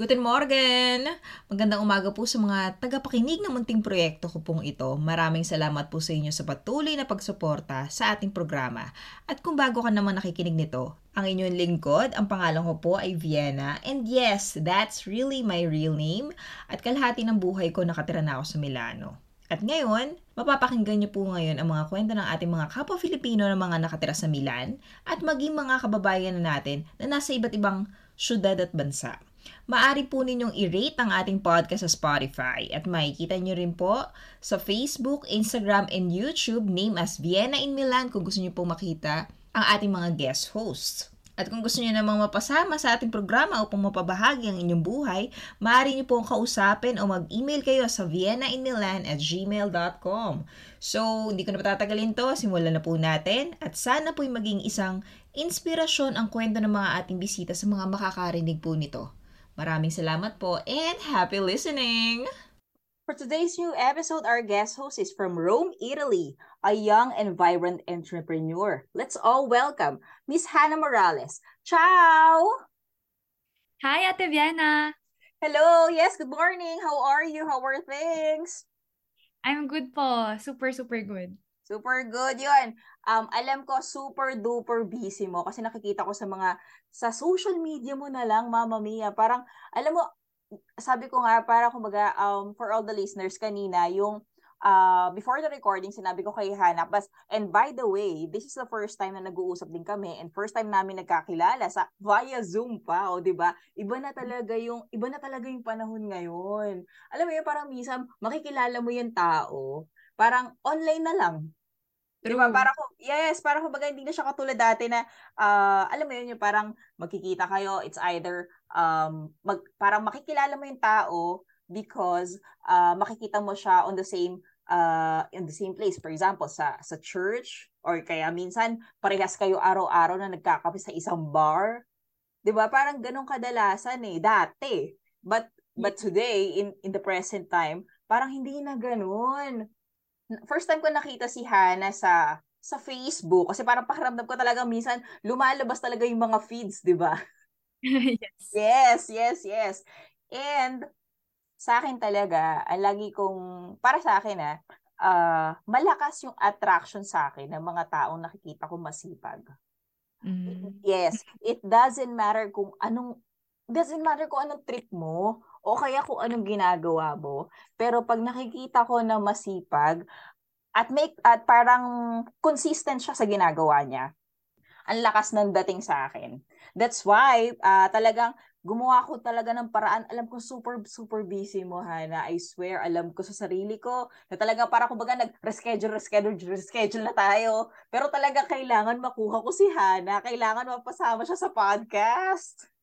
Guten Morgen! Magandang umaga po sa mga tagapakinig ng munting proyekto ko pong ito. Maraming salamat po sa inyo sa patuloy na pagsuporta sa ating programa. At kung bago ka naman nakikinig nito, ang inyong lingkod, ang pangalan ko po ay Vienna. And yes, that's really my real name. At kalahati ng buhay ko nakatira na ako sa Milano. At ngayon, mapapakinggan niyo po ngayon ang mga kwento ng ating mga kapwa Filipino na mga nakatira sa Milan at maging mga kababayan na natin na nasa iba't ibang syudad at bansa. Maari po ninyong i-rate ang ating podcast sa Spotify at makikita nyo rin po sa Facebook, Instagram, and YouTube name as Vienna in Milan kung gusto nyo po makita ang ating mga guest hosts. At kung gusto niyo namang mapasama sa ating programa upang mapabahagi ang inyong buhay, maaari niyo pong kausapin o mag-email kayo sa viennainmilan at gmail.com. So, hindi ko na patatagalin to, simulan na po natin at sana po'y maging isang inspirasyon ang kwento ng mga ating bisita sa mga makakarinig po nito. Maraming salamat po and happy listening! For today's new episode, our guest host is from Rome, Italy, a young and vibrant entrepreneur. Let's all welcome Miss Hannah Morales. Ciao! Hi, Ate Vienna! Hello! Yes, good morning! How are you? How are things? I'm good po. Super, super good. Super good yun. Um, alam ko, super duper busy mo kasi nakikita ko sa mga, sa social media mo na lang, mama mia. Parang, alam mo, sabi ko nga, para kumbaga, um, for all the listeners kanina, yung uh, before the recording, sinabi ko kay Hannah, bas, and by the way, this is the first time na nag-uusap din kami and first time namin nagkakilala sa via Zoom pa, o 'di ba? Iba na talaga yung iba na talaga yung panahon ngayon. Alam mo yun, parang minsan makikilala mo yung tao, parang online na lang. True. Diba? Para ko, yes, para kumbaga hindi na siya katulad dati na, uh, alam mo yun, yung parang magkikita kayo, it's either, um, mag, parang makikilala mo yung tao because uh, makikita mo siya on the same uh, in the same place. For example, sa sa church or kaya minsan parehas kayo araw-araw na nagkakape sa isang bar. 'Di ba? Parang ganun kadalasan eh dati. But but today in in the present time, parang hindi na ganun first time ko nakita si Hana sa sa Facebook kasi parang pakiramdam ko talaga minsan lumalabas talaga yung mga feeds, 'di ba? yes. Yes, yes, yes. And sa akin talaga, ang lagi kong para sa akin ah, uh, malakas yung attraction sa akin ng mga taong nakikita ko masipag. Mm. Yes, it doesn't matter kung anong doesn't matter kung anong trip mo o kaya kung anong ginagawa mo. Pero pag nakikita ko na masipag at make at parang consistent siya sa ginagawa niya, ang lakas ng dating sa akin. That's why uh, talagang gumawa ko talaga ng paraan. Alam ko super, super busy mo, Hana. I swear, alam ko sa sarili ko na talaga para kumbaga nag-reschedule, reschedule, reschedule na tayo. Pero talaga kailangan makuha ko si Hana. Kailangan mapasama siya sa podcast.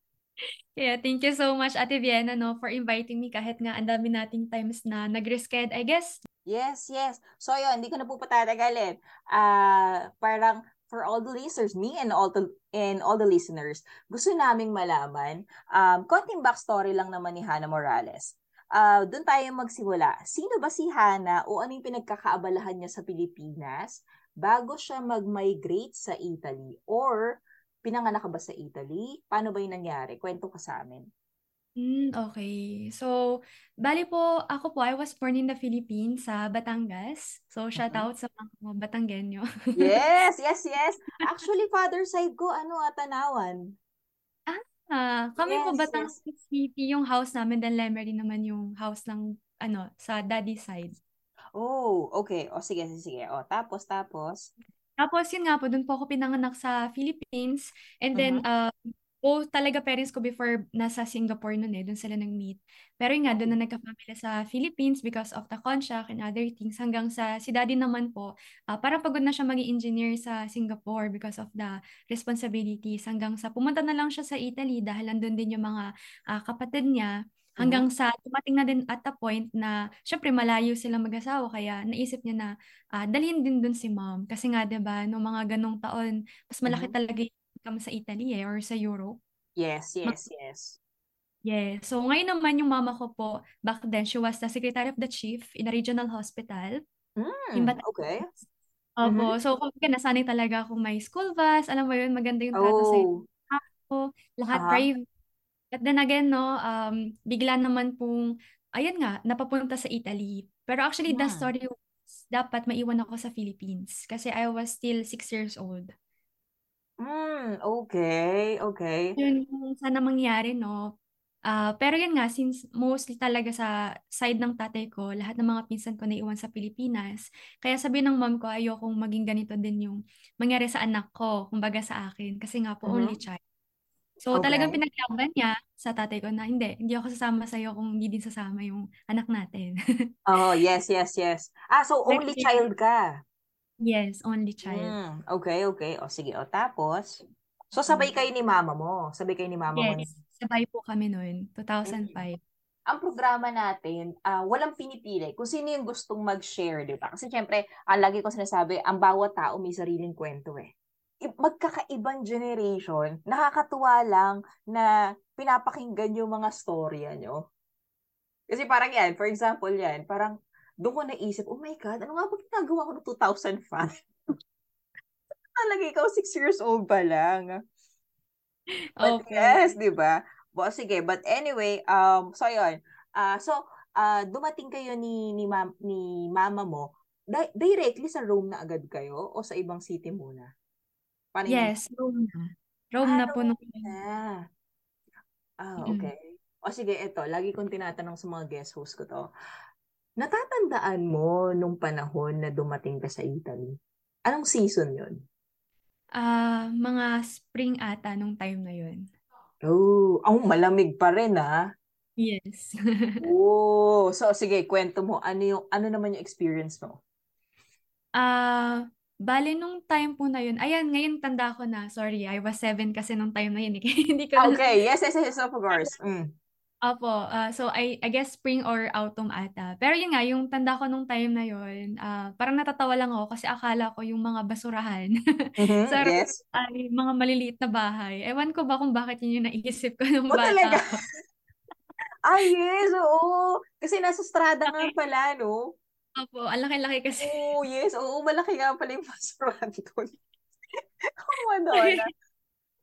Yeah, thank you so much, Ate Vienna, no, for inviting me kahit nga ang dami nating times na nag-resched, I guess. Yes, yes. So, yun, hindi ko na po patatagalin. Uh, parang for all the listeners, me and all the and all the listeners, gusto naming malaman, um, konting backstory lang naman ni Hannah Morales. Uh, doon tayo magsimula. Sino ba si Hannah o ano yung pinagkakaabalahan niya sa Pilipinas bago siya mag-migrate sa Italy? Or Pinanganak ka ba sa Italy? Paano ba yung nangyari? Kwento ka sa amin. Mm, okay. So, bali po, ako po, I was born in the Philippines sa Batangas. So, shout out sa mga Batanggenyo. yes, yes, yes. Actually, father side ko, ano, Atanawan. Ah, kami yes, po Batangas yes. City, yung house namin, then Lemery naman yung house ng, ano, sa daddy side. Oh, okay. O, sige, sige. O, tapos, tapos. Tapos yun nga po, doon po ako pinanganak sa Philippines. And then, uh-huh. uh, po talaga parents ko before nasa Singapore noon eh, doon sila nag-meet. Pero yun nga, doon na nagka-family sa Philippines because of the contract and other things. Hanggang sa, si daddy naman po, uh, parang pagod na siya maging engineer sa Singapore because of the responsibilities. Hanggang sa, pumunta na lang siya sa Italy dahil nandun din yung mga uh, kapatid niya. Hanggang sa dumating na din at a point na syempre malayo sila mag-asawa kaya naisip niya na uh, dalhin din dun si mom. Kasi nga 'di ba no mga ganong taon mas malaki mm-hmm. talaga yung income sa Italy eh, or sa Europe. Yes, yes, yes. Yeah. So ngayon naman yung mama ko po, back then she was the secretary of the chief in a regional hospital. Mm, okay. Opo. Mm-hmm. So kung nasanay talaga akong may school bus, alam mo yun, maganda yung trato oh. sa ako, lahat uh-huh. private But then again, no, um, bigla naman pong, ayan nga, napapunta sa Italy. Pero actually, the Yeah. story was, dapat maiwan ako sa Philippines kasi I was still six years old. Mm, okay, okay. Yun yung sana mangyari, no? Ah, pero yun nga, since mostly talaga sa side ng tatay ko, lahat ng mga pinsan ko naiwan sa Pilipinas. Kaya sabi ng mom ko, ayokong maging ganito din yung mangyari sa anak ko, kumbaga sa akin. Kasi nga po, only Mhm. child. So talagang Okay. pinaglaban niya sa tatay ko na hindi, hindi ako sasama sa'yo kung hindi din sasama yung anak natin. Oh, yes, yes, yes. Ah, so only Like, child ka. yes, only child. Mm, okay, okay. O sige, o tapos. So sabay kayo ni mama mo. Sabay kayo ni mama mo. Yes, sabay po kami noon, 2005. Ang programa natin, ah, walang pinipili kung sino yung gustong mag-share, di ba? Kasi syempre, ang lagi ko sinasabi, ang bawat tao may sariling kwento eh. Magkakaibang generation, nakakatuwa lang na pinapakinggan yung mga storya nyo. Kasi parang yan, for example yan, parang doon ko naisip, oh my God, ano nga ba ginagawa ko noong 2005? Talaga ikaw, six years old pa lang. But Opo. yes, di ba? Bo, sige, but anyway, um, so yun. Ah, so, ah, dumating kayo ni, ni, ma- ni mama mo, di- directly sa Rome na agad kayo o sa ibang city muna? Paano? Yes, Rome na. Rome Ah, na po nung na. Ah, Mm. okay. O sige, eto, lagi kong tinatanong sa mga guest host ko to. Natatandaan mo nung panahon na dumating ka sa Italy? Anong season yun? ah mga spring ata nung time na yun. Oh, ang malamig pa rin ah. Yes. Oh, so sige, kwento mo ano yung ano naman yung experience mo? Ah, bale nung time po na yun. Ayan, ngayon tanda ko na. Sorry, I was seven kasi nung time na yun. eh. Hindi ko na okay, yes, yes, yes, of course. Mm. Opo, ah, so I, I guess spring or autumn ata. Pero yun nga, yung tanda ko nung time na yun, ah, parang natatawa lang ako kasi akala ko yung mga basurahan Mhm, sa road yes. ay mga maliliit na bahay. Ewan ko ba kung bakit yun yung naisip ko nung Oh, bata talaga? Ah, yes, oo. Kasi nasa strada nga pala, no? Opo, ang laki-laki kasi. Oo, yes, oo, malaki nga pala yung basurahan doon. Oh, Madonna.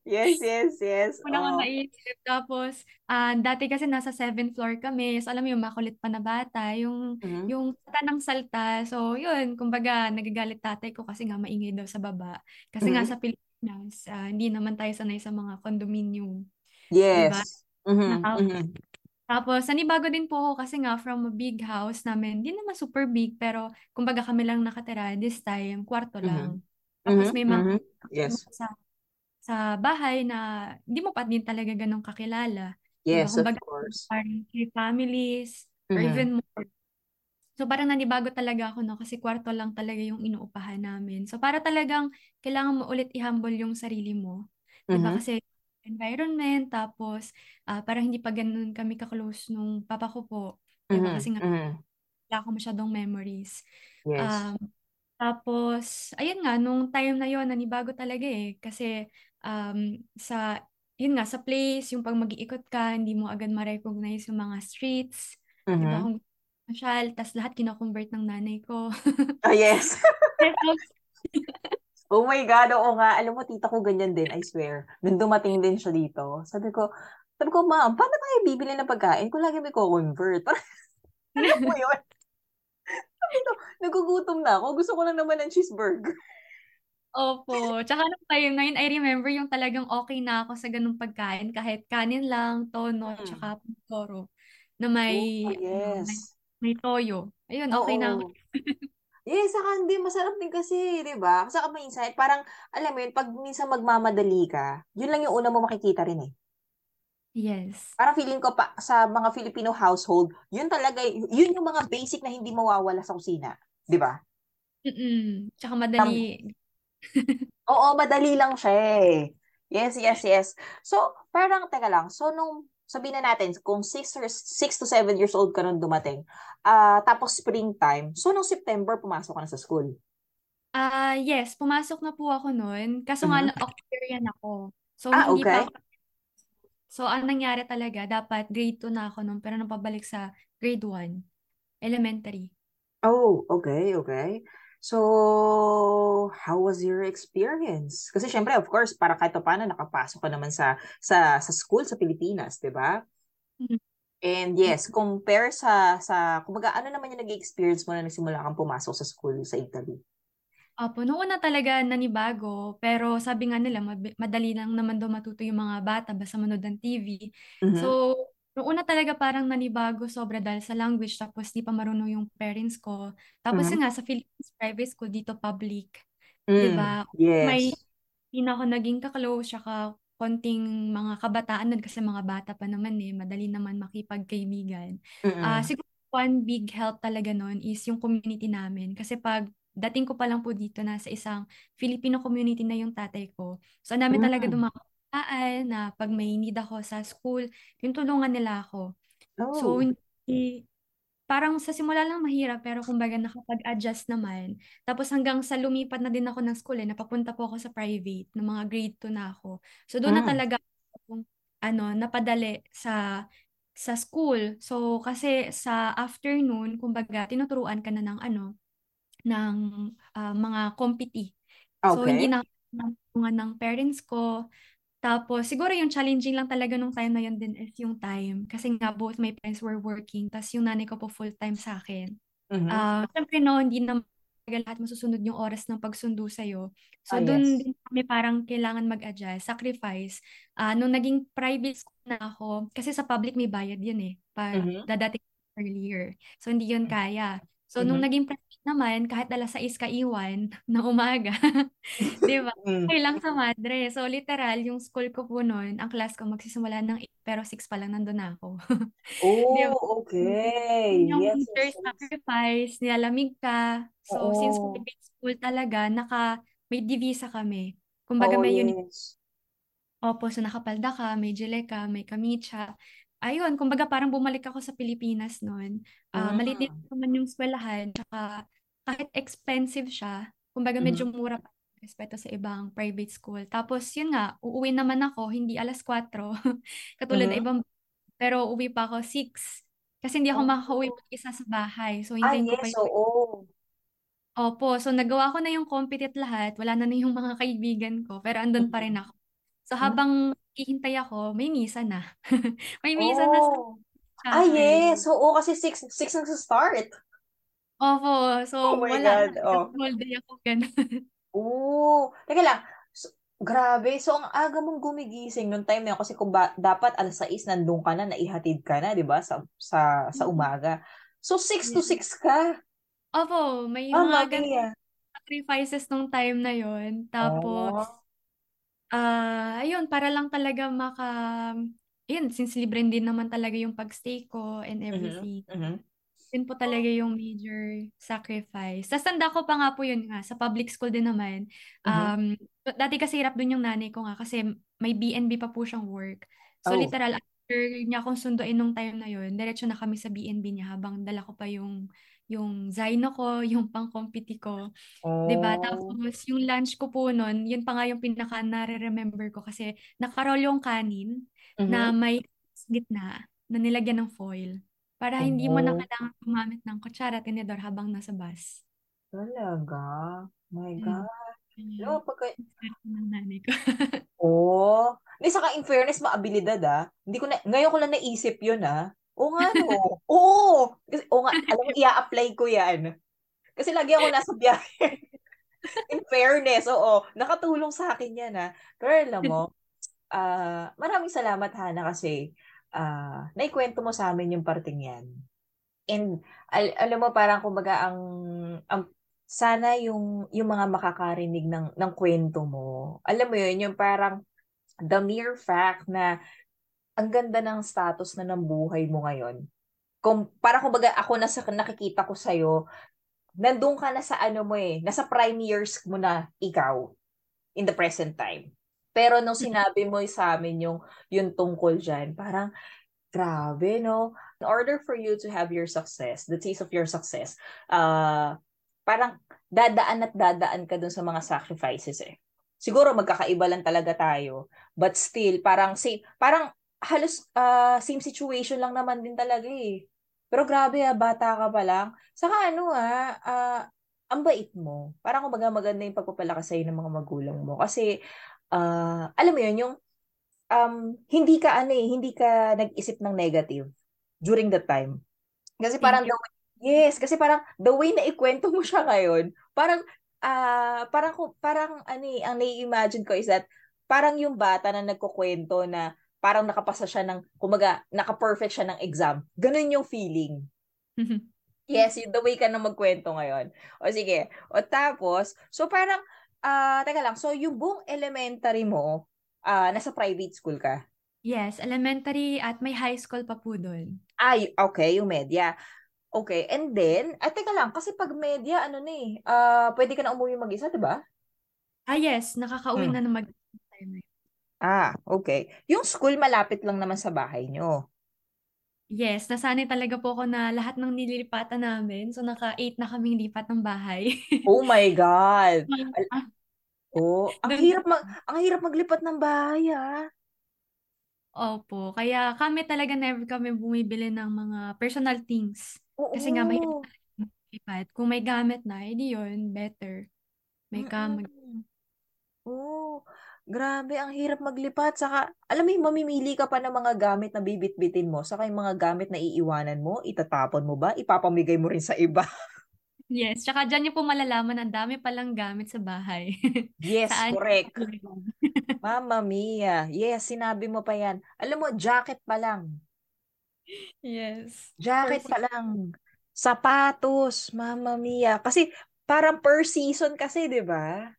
Yes, yes, yes. Ko Oh. naisip. Tapos, ah, dati kasi nasa seventh floor kami. So, alam mo yung makulit pa na bata. Yung, Mhm. yung tanang salta. So, yun. Kumbaga, nagagalit tatay ko kasi nga maingay daw sa baba. Kasi nga Mhm. sa Pilipinas, ah, hindi naman tayo sanay sa mga condominium. Diba? Yes. Mhm, Na house. mhm. Tapos, nanibago din po ako kasi nga from a big house namin, hindi naman super big, pero kumbaga kami lang nakatira this time, kwarto Mhm. lang. Tapos Mhm, may mga mhm. Yes. sa sa bahay na hindi mo pa din talaga ganun kakilala. Diba? Yes, of Kumbaga, course. parang families or Mhm. even more. So parang nanibago talaga ako no kasi kwarto lang talaga yung inuupahan namin. So para talagang kailangan mo ulit i-humble yung sarili mo. 'Di ba? Mhm. Kasi environment tapos ah, parang hindi pa ganun kami ka-close nung papa ko po. Mhm, Kasi nga mhm. wala ako masyadong memories. Yes. Um, tapos, ayun nga, nung time na yon nanibago talaga eh. Kasi, um, sa, yun nga, sa place, yung pag mag-iikot ka, hindi mo agad ma-recognize yung mga streets. Di ba? Mhm. Kung masyal, tas lahat kina-convert ng nanay ko. Ah, yes. Oh my God, oo nga. Alam mo, tita ko ganyan din, I swear. Nung dumating din siya dito, sabi ko, sabi ko, ma'am, paano tayo bibili ng pagkain kung lagi may co-convert? Alam mo yun? Sabi ko, nagugutom na ako. Gusto ko na naman ng cheeseburger. Opo. Tsaka nung time na yun, I remember yung talagang okay na ako sa ganung pagkain. Kahit kanin lang, tono, Mm. tsaka puro na Oh, may, ano, may, yes. may toyo. Ayun, okay na ako. Yes, saka hindi, masarap din kasi, di ba? Saka minsan, parang, alam mo yun, pag minsan magmamadali ka, yun lang yung una mo makikita rin eh. Yes. Parang feeling ko pa sa mga Filipino household, yun talaga, yun yung mga basic na hindi mawawala sa kusina. Di ba? Mm-mm. Tsaka madali. Oo, madali lang siya eh. Yes, yes, yes. So, parang, teka lang, so nung, sabihin na natin, kung 6 or 6 to 7 years old ka nung dumating, ah tapos springtime, so nung September, pumasok ka na sa school. Ah, yes, pumasok na po ako noon. Kaso nga Mhm. lang Octarian ako. So Ah, hindi pa okay. ako So ang nangyari talaga, dapat grade 2 na ako noon pero napabalik sa grade 1, elementary. Oh, okay, okay. So, how was your experience? Kasi syempre, of course, para kahit paano nakapasok ka naman sa sa sa school sa Pilipinas, 'di ba? Mhm. And yes, compare sa sa kumbaga ano naman yung nag-experience mo na nagsimula kang pumasok sa school sa Italy? Opo, noong una talaga nanibago, pero sabi nga nila madali lang naman daw matuto yung mga bata basta manood ng TV. Mhm. So, noong una talaga parang nanibago sobra dahil sa language tapos di pa marunong yung parents ko. Tapos Mhm. yun nga sa Philippines private school dito public, Mm, 'di ba? May yes. hindi na ako naging ka-close tsaka konting mga kabataan nun kasi mga bata pa naman eh, madali naman makipagkaibigan. Ah, Mm-mm. siguro one big help talaga nun is yung community namin kasi pag dating ko pa lang po dito na sa isang Filipino community na yung tatay ko. So, ang dami talaga Mm. Dumaan na pag may need ako sa school, yung tulungan nila ako. So, Oh. hindi, parang sa simula lang mahirap, pero kumbaga nakapag-adjust naman. Tapos hanggang sa lumipat na din ako ng school, eh, napapunta po ako sa private, ng mga grade 2 na ako. So, doon na Mm. talaga ako, ano, napadali sa sa school. So, kasi sa afternoon, kumbaga, tinuturuan ka na ng ano, ng ah, mga competi. So, hindi Okay. na ng parents ko. Tapos, siguro yung challenging lang talaga nung time na yun din is yung time. Kasi nga, both my parents were working. Tapos yung nanay ko po full-time sa akin. Mhm. Ah, Siyempre, no, hindi naman talaga lahat masusunod yung oras ng pagsundo sa'yo. So, Ah, dun yes. din kami parang kailangan mag-adjust, sacrifice. Ah, nung naging private school na ako, kasi sa public may bayad yun eh, pa Mhm. dadating earlier. So, hindi yun kaya. So, nung Mhm. naging private naman, kahit alas 6 ka iwan ng umaga, di ba? Mm. Okay lang sa madre. So, literal, yung school ko po noon, ang class ko magsisimula ng 8, pero 6 pa lang nandun na ako. Oh, okay. Yun yung Yes, teacher yes, yes. sacrifice, nilalamig ka. So, since Oo. private school talaga, naka, may divisa kami. Kumbaga Oo, may uniform. yes. Opo, so nakapalda ka, may gilet ka, may kamitsa. Ayun, kumbaga parang bumalik ako sa Pilipinas noon. Ah, maliit din Mm. naman yung eskwelahan, tsaka kahit expensive siya, kumbaga medyo Mhm. mura pa respeto sa ibang private school. Tapos yun nga, uuwi naman ako, hindi alas 4, katulad ng Mhm. ibang, pero uwi pa ako 6. Kasi hindi ako makakauwi Oh. mag-isa sa bahay. So, Ah, hintayin ko pa yes, yung oo. Opo, so nagawa ko na yung compete at lahat, wala na na yung mga kaibigan ko, pero andun pa rin Mhm. ako. So Hmm. habang hihintay ako, may misa na. May misa na sa Oh. Ah, chapel. yes. Oo, kasi 6 6 nagsa-start. Opo, so Oh my wala na. God. Oh. Whole day ako ganun. Oh. Teka lang. So, grabe. So, ang aga mong gumigising nung time na yun kasi kung ba, dapat alas 6 nandun ka na, naihatid ka na, di ba? Sa, sa, sa umaga. So, 6 to Yeah. 6 ka. Opo, may Mamma mga ganun mia. sacrifices nung time na yon. Tapos, Oh. Ah, ayun, para lang talaga maka, yun, since libre din naman talaga yung pagstay ko and everything. Mhm. Yun po talaga yung major sacrifice. Sa tanda ko pa nga po yun nga, sa public school din naman. Mhm. Um, dati kasi hirap dun yung nanay ko nga kasi may BNB pa po siyang work. So Oh. literal, after niya akong sunduin nung time na yun, diretso na kami sa BNB niya habang dala ko pa yung yung Zaino ko, yung pang-compete ko. 'Di ba? Tapos Oh. yung lunch ko po nun, yun pa nga yung pinaka nare-remember ko kasi nakaroll yung kanin na Mhm. may gitna na nilagyan ng foil. Para hindi mo na Oh. kailangan gumamit ng kutsara, tinidor habang nasa bus. Talaga? My Mm. God. No, Kaya, pagka... ng nanay ko. Oh. Hindi, saka in fairness, maabilidad ah. Hindi ko na, ngayon ko lang naisip yun ah. Oo nga no. Oo. Alam mo, i-apply ko yan. Kasi lagi ako nasa biyahe. in fairness, oo. Nakatulong sa akin yan ah. Pero alam mo, ah maraming salamat Hana kasi ah naikwento mo sa amin yung parting yan. And al- alam mo parang kumbaga ang ang sana yung yung mga makakarinig ng ng kwento mo. Alam mo yun, yung parang the mere fact na ang ganda ng status na ng buhay mo ngayon. Kung para kumbaga ako na sa nakikita ko sa nandun ka na sa ano mo eh, nasa prime years mo na ikaw in the present time. Pero nung sinabi mo sa amin yung yung tungkol diyan, parang grabe no. In order for you to have your success, the taste of your success, uh parang dadaan at dadaan ka dun sa mga sacrifices eh. Siguro magkakaiba lang talaga tayo, but still parang same, parang halos uh, same situation lang naman din talaga eh. Pero grabe ah, bata ka pa lang. Saka ano ah, uh, ang bait mo. Parang kumbaga maganda yung pagpapalakas sa'yo ng mga magulang mo. Kasi, uh, alam mo yun, yung um, hindi ka ano eh, hindi ka nag-isip ng negative during that time. Kasi parang the way, yes, kasi parang the way na ikwento mo siya ngayon, parang uh, parang parang ano eh, ang nai-imagine ko is that parang yung bata na nagkukwento na parang nakapasa siya ng, kumaga, naka-perfect siya ng exam. Ganun yung feeling. yes, yung the way ka na magkwento ngayon. O sige. O tapos, so parang, uh, teka lang, so yung buong elementary mo, uh, nasa private school ka? Yes, elementary at may high school pa po doon. Ay, okay, yung media. Okay, and then, at teka lang, kasi pag media, ano na eh, uh, pwede ka na umuwi mag-isa, di ba? Ah, yes, nakakauwi hmm. na ng mag Ah, okay. Yung school malapit lang naman sa bahay nyo. Yes, nasanay talaga po ako na lahat ng nililipatan namin. So, naka-8 na kaming lipat ng bahay. oh my God! Al- Oh, ang hirap mag ang hirap maglipat ng bahay ah. Opo, kaya kami talaga never kami bumibili ng mga personal things. Kasi nga mahirap Oo. Kung may gamit na, edi yun, better. May. Mm-mm. Oh, grabe, ang hirap maglipat. Saka, alam mo yung mamimili ka pa ng mga gamit na bibit-bitin mo. Saka yung mga gamit na iiwanan mo, itatapon mo ba? Ipapamigay mo rin sa iba. Yes, tsaka dyan niyo po malalaman ang dami palang gamit sa bahay. Yes, Saan correct. Mama mia. Yes, sinabi mo pa yan. Alam mo, jacket pa lang. Yes. Jacket pa lang. Sapatos, mama mia. Kasi parang per season kasi, di ba?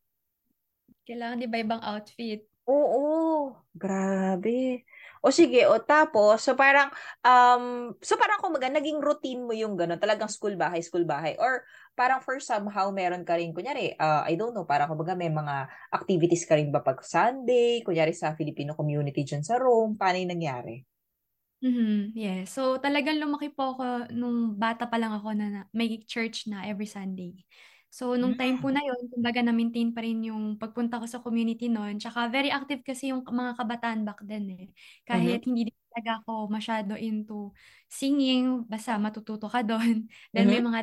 Kailangan di ba ibang outfit? Oo, grabe. O sige, o tapos, so parang, um, so parang kumaga, naging routine mo yung gano'n, talagang school bahay, school bahay. Or parang for somehow, meron ka rin, kunyari, uh, I don't know, parang kumaga may mga activities ka rin ba pag Sunday, kunyari sa Filipino community dyan sa Rome, paano yung nangyari? Mhm, yes. So talagang lumaki po ako nung bata pa lang ako na, na may church na every Sunday. So, nung time po hmm. na yun, kumbaga na-maintain pa rin yung pagpunta ko sa community noon. Tsaka very active kasi yung mga kabataan back then eh. Kahit mm-hmm. hindi din talaga ako masyado into singing, basta matututo ka doon. Then mm-hmm. may mga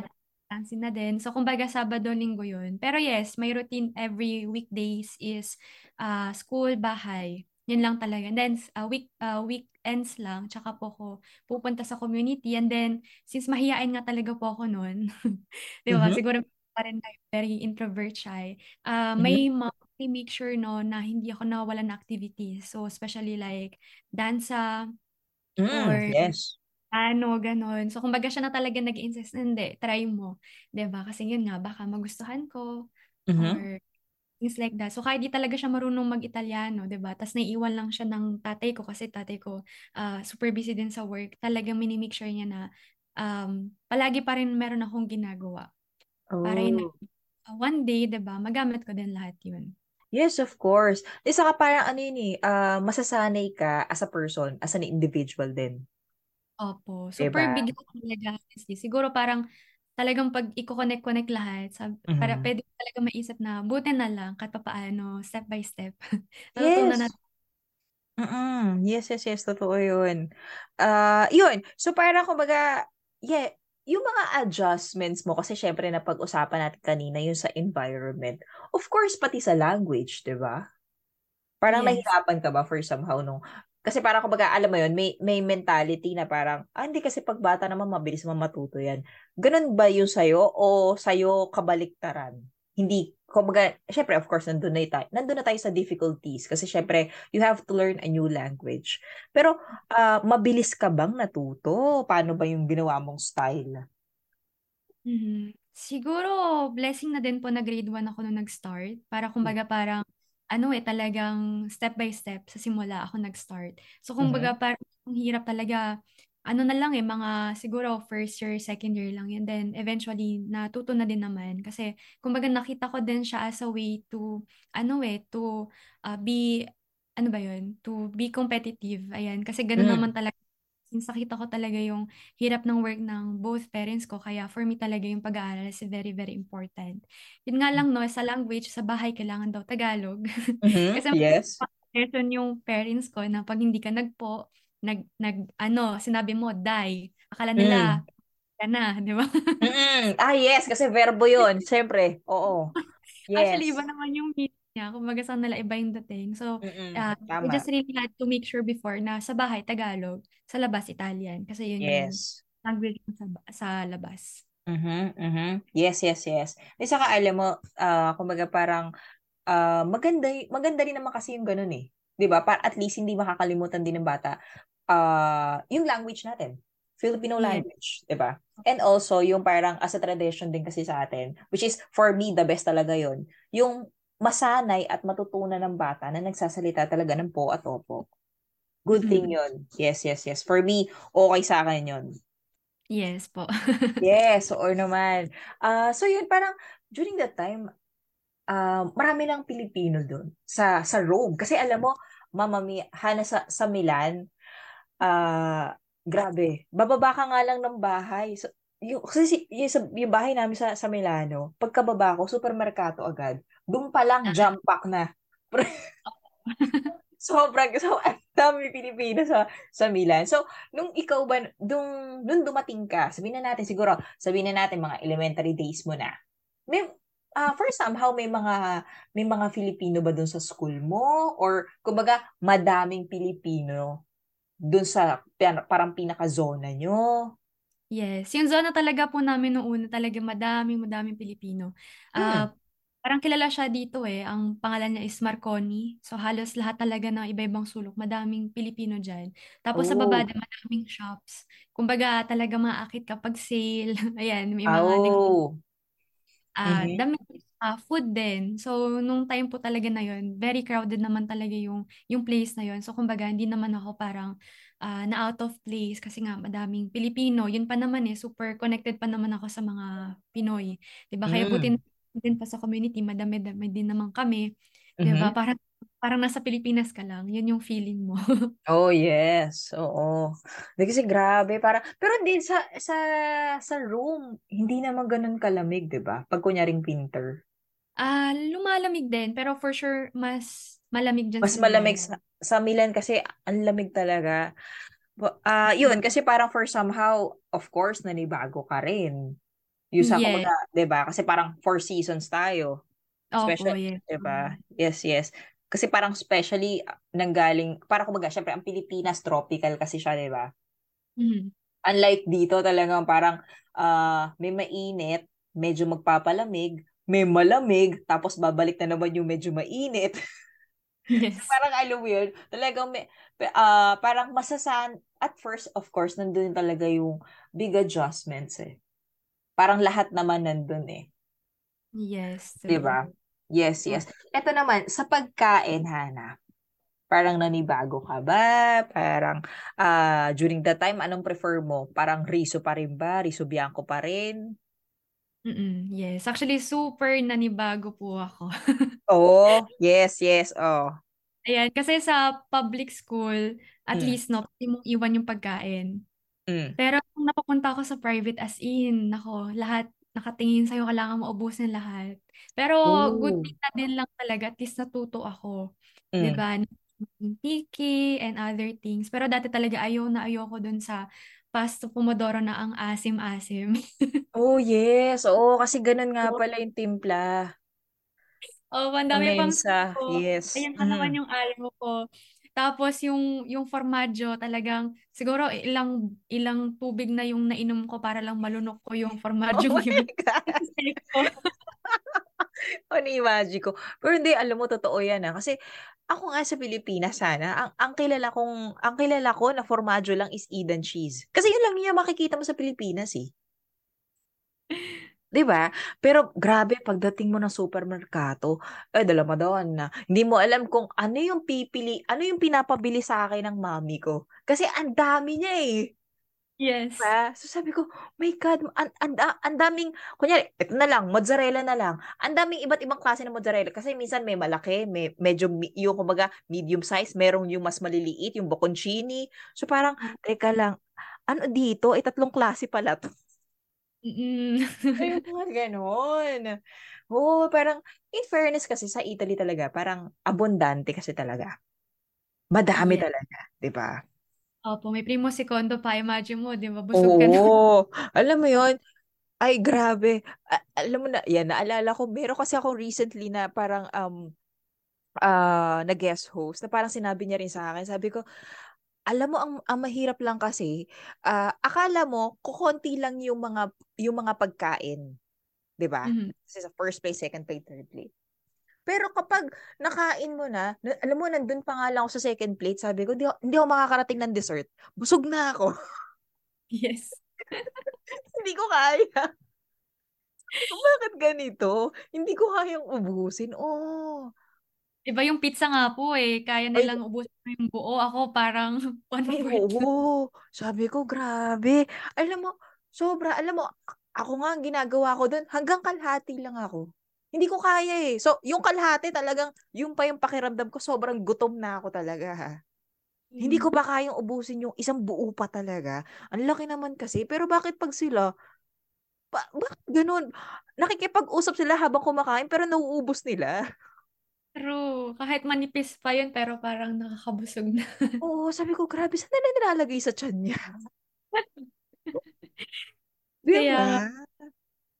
dancing na din. So, kumbaga Sabado, Linggo yun. Pero yes, may routine every weekdays is uh, school, bahay. Yun lang talaga. And then, uh, week, uh, weekends lang, tsaka po ako pupunta sa community. And then, since mahihain nga talaga po ako noon, di ba? Mm-hmm. Siguro pa rin tayo very introvert shy. Uh, may mm-hmm. ma- make sure no na hindi ako nawawalan ng activities. So especially like dansa mm, or yes. ano, ganun. So kumbaga siya na talaga nag-insist, hindi, try mo. 'Di ba Kasi yun nga, baka magustuhan ko mm-hmm. or things like that. So kahit di talaga siya marunong mag-Italiano, 'di ba? Tapos naiiwan lang siya ng tatay ko kasi tatay ko uh, super busy din sa work. Talagang minimake sure niya na um, palagi pa rin meron akong ginagawa. Para yun, Oh. uh, one day, 'di ba, magamit ko din lahat yun. Yes, of course. Di saka parang ano yun eh, ah, masasanay ka as a person, as an individual din. Opo, super Diba? big talaga honestly. Siguro parang talagang 'pag iko-connect-connect lahat sab para Mhm. puwede ko talaga maisip na buti na lang kahit papaano, step by step, natutunan Yes. natin. Mm. Yes, yes, yes, totoo yun. Ah, yun. So parang kumbaga, yeah, yung mga adjustments mo, kasi syempre napag-usapan natin kanina yung sa environment. Of course, pati sa language, di ba? Parang yes. nahirapan ka ba for somehow nung... Kasi parang kumbaga, alam mo yun, may, may mentality na parang, ah, hindi kasi pag bata naman mabilis naman matuto yan. Ganun ba yung sa'yo o sa'yo kabaliktaran? Hindi kumbaga, syempre, of course, nandun na, tayo, nandun na tayo sa difficulties kasi syempre, you have to learn a new language. Pero, uh, mabilis ka bang natuto? Paano ba yung ginawa mong style? Mm-hmm. Siguro, blessing na din po na grade 1 ako nung nag-start. Para kumbaga parang, ano eh, talagang step by step sa simula ako nag-start. So, kumbaga mm-hmm. parang ang hirap talaga ano na lang eh, mga siguro first year, second year lang yun. Then eventually, natuto na din naman. Kasi, kumbaga nakita ko din siya as a way to, ano eh, to uh, be, ano ba yun? To be competitive. Ayan. Kasi ganun mm. naman talaga. Since nakita ko talaga yung hirap ng work ng both parents ko. Kaya for me talaga yung pag-aaral is very, very important. Yun nga lang no, sa language, sa bahay, kailangan daw Tagalog. Mm-hmm. Kasi yes. yung parents ko na pag hindi ka nagpo, nag, nag, ano, sinabi mo, die. Akala nila, mm. ka na, di ba? Ah, yes, kasi verbo yun. Siyempre, oo. Actually, Yes. iba naman yung meaning niya. Kumbaga sa nila, iba yung dating. So, Mm-mm. uh, we Tama. just really had to make sure before na sa bahay, Tagalog, sa labas, Italian. Kasi yun yung Yes. language mo sa, sa labas. Mhm, mhm. Yes, yes, yes. At saka alam mo, ah, kumbaga parang ah, maganda maganda rin naman kasi yung ganun eh. 'Di ba? Para at least hindi makakalimutan din ng bata ah yung language natin. Filipino language, 'di ba? And also yung parang as a tradition din kasi sa atin, which is for me the best talaga yon. Yung masanay at matutunan ng bata na nagsasalita talaga ng po at opo. Good thing Mhm. yon. Yes, yes, yes. For me, okay sa akin yon. Yes po. Yes, oo naman. Ah, so yun parang during that time, ah, marami lang Pilipino doon sa sa Rome kasi alam mo, Mama Mia, Hana sa sa Milan, ah, grabe. Bababa ka nga lang ng bahay. So, yung, kasi si- yung, yung bahay namin sa sa Milano, pagkababa ko, supermerkado agad. Doon pa lang jump pack na. Sobrang, so, ang dami Pilipino sa, sa Milan. So, nung ikaw ba, nung, nung dumating ka, sabihin na natin siguro, sabihin na natin mga elementary days mo na, may, ah first somehow, may mga, may mga Filipino ba dun sa school mo? Or, kumbaga, madaming Pilipino dun sa, parang pinaka-zona nyo? Yes, yung zona talaga po namin noong una talaga madaming madaming Pilipino. Hmm. Ah, parang kilala siya dito eh. Ang pangalan niya is Marconi. So halos lahat talaga ng iba-ibang sulok, madaming Pilipino diyan. Tapos sa baba Oh. din madaming shops. Kumbaga talaga maakit kapag sale. Ayan, may mga neg- Oh. Ah, Mhm. damit, ah, food din. So, nung time po talaga na yun, very crowded naman talaga yung, yung place na yun. So, kumbaga, hindi naman ako parang ah, na out of place kasi nga madaming Pilipino. Yun pa naman eh, super connected pa naman ako sa mga Pinoy. 'Di ba? Kaya buti Mm. din pa sa community, madami-dami din naman kami. 'Di ba? Mhm. Parang, parang nasa Pilipinas ka lang. Yun yung feeling mo. Oh, yes. Oo. Hindi kasi grabe para pero din sa sa sa room, hindi naman ganoon kalamig, 'di ba? Pag kunyaring winter. Ah, lumalamig din, pero for sure, mas malamig dyan Mas sa Milan. malamig sa, sa Milan kasi ang lamig talaga. Ah, yun kasi parang for somehow, of course, nanibago ka rin. Yung sa Yes. 'di ba? Kasi parang four seasons tayo. Opo, Special, yes. 'di ba? Yes, yes. Kasi parang especially ah, nanggaling, parang kumbaga, syempre ang Pilipinas tropical kasi siya, 'di ba? Mhm. Unlike dito talagang parang ah, may mainit, medyo magpapalamig, may malamig, tapos babalik na naman yung medyo mainit. Yes. parang alam mo yun, talagang may, ah, parang masasan, at first, of course, nandun talaga yung big adjustments eh. Parang lahat naman nandun eh. Yes, Di true. ba? Yes, yes. Ito naman, sa pagkain, Hana, parang nanibago ka ba? Parang ah during that time, anong prefer mo? Parang riso pa rin ba? Riso bianco pa rin? Mm-mm, yes. Actually, super nanibago po ako. Oh, yes, yes. Oh. Ayan, kasi sa public school, at Mm. least, no, pwede mong iwan yung pagkain. Mm. Pero kung napapunta ako sa private as in, nako, lahat nakatingin sa'yo, kailangan mo ubusin lahat. Pero good Oh. thing na din lang talaga, at least natuto ako. Mm. 'Di ba? Maging picky and other things. Pero dati talaga ayaw na ayaw ko dun sa pasto pomodoro na ang asim-asim. Oh, yes. Oo, kasi ganun nga pala yung timpla. Oh, ang Sa dami pang suko. Yes. Ayan pa naman Mm. yung ayaw ko. Tapos yung yung formaggio talagang siguro ilang ilang tubig na yung nainom ko para lang malunok ko yung Oh formaggio my yun. Ano imagine ko. Pero hindi, alam mo, totoo yan ah. Kasi ako nga sa Pilipinas sana, ang, ang kilala kong, ang kilala ko na formaggio lang is Eden cheese. Kasi yun lang niya makikita mo sa Pilipinas eh. 'Di ba? Pero grabe pagdating mo ng supermerkado, eh dala mo doon na hindi mo alam kung ano yung pipili, ano yung pinapabili sa akin ng mami ko. Kasi ang dami niya eh. Yes. Diba? So sabi ko, my God, ang, ang, ang daming, kunyari, ito na lang, mozzarella na lang. Ang daming iba't ibang klase ng mozzarella. Kasi minsan may malaki, may medyo, yung kumbaga, medium size, merong yung mas maliliit, yung bocconcini. So parang, teka lang, ano dito? Eh, tatlong klase pala to. Mm. Ayun ganon. Oo, parang, in fairness kasi sa Italy talaga, parang abundante kasi talaga. Madami Yes. talaga, di ba? Opo, may primo segundo pa. Imagine mo, di ba? Busog ka na. Oo. Alam mo yon Ay, grabe. A- alam mo na, yan, naalala ko, meron kasi ako recently na parang um, ah na-guest host na parang sinabi niya rin sa akin. Sabi ko, alam mo, ang, ang mahirap lang kasi, ah akala mo, kukonti lang yung mga, yung mga pagkain. 'Di ba? Mhm. Kasi sa first place, second place, third plate. Pero kapag nakain mo na, na- alam mo, nandun pa nga lang ako sa second plate, sabi ko, ako- hindi ako makakarating ng dessert. Busog na ako. Yes. hindi ko kaya. Bakit ganito? Hindi ko kayang ubusin. Oh. Iba yung pizza nga po eh. Kaya Ay, nilang ubusin mo yung buo. Ako parang one ay, oo. Sabi ko, grabe. Alam mo, sobra. Alam mo, ako nga ang ginagawa ko doon, hanggang kalahati lang ako. Hindi ko kaya eh. So, yung kalahati talagang, yung pa yung pakiramdam ko, sobrang gutom na ako talaga ha. Hindi ko Mm. ba kayang ubusin yung isang buo pa talaga? Ang laki naman kasi. Pero bakit pag sila, ba, bakit ganun? Nakikipag-usap sila habang kumakain pero nauubos nila. True. Kahit manipis pa yun, pero parang nakakabusog na. Oo, sabi ko, grabe, saan nila nilalagay sa tiyan niya? Di Kaya, ba?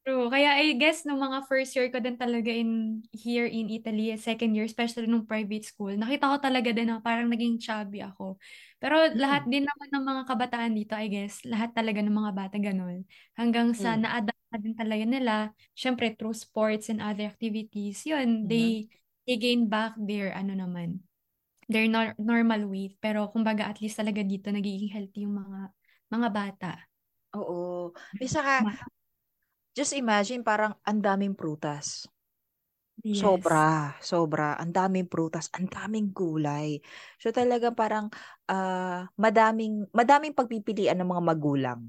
True. Kaya I guess nung mga first year ko din talaga in here in Italy, second year, especially nung private school, nakita ko talaga din na parang naging chubby ako. Pero lahat Mm, din naman ng mga kabataan dito, I guess, lahat talaga ng mga bata ganun. Hanggang sa mm, na-adapt na din talaga nila, syempre through sports and other activities, yun, mhm. they, they gain back their, ano naman, their nor- normal weight. Pero kumbaga at least talaga dito nagiging healthy yung mga mga bata. Oo. Di saka, just imagine, parang ang daming prutas. Yes. Sobra, sobra. Ang daming prutas, ang daming gulay. So talaga parang ah madaming madaming pagpipilian ng mga magulang.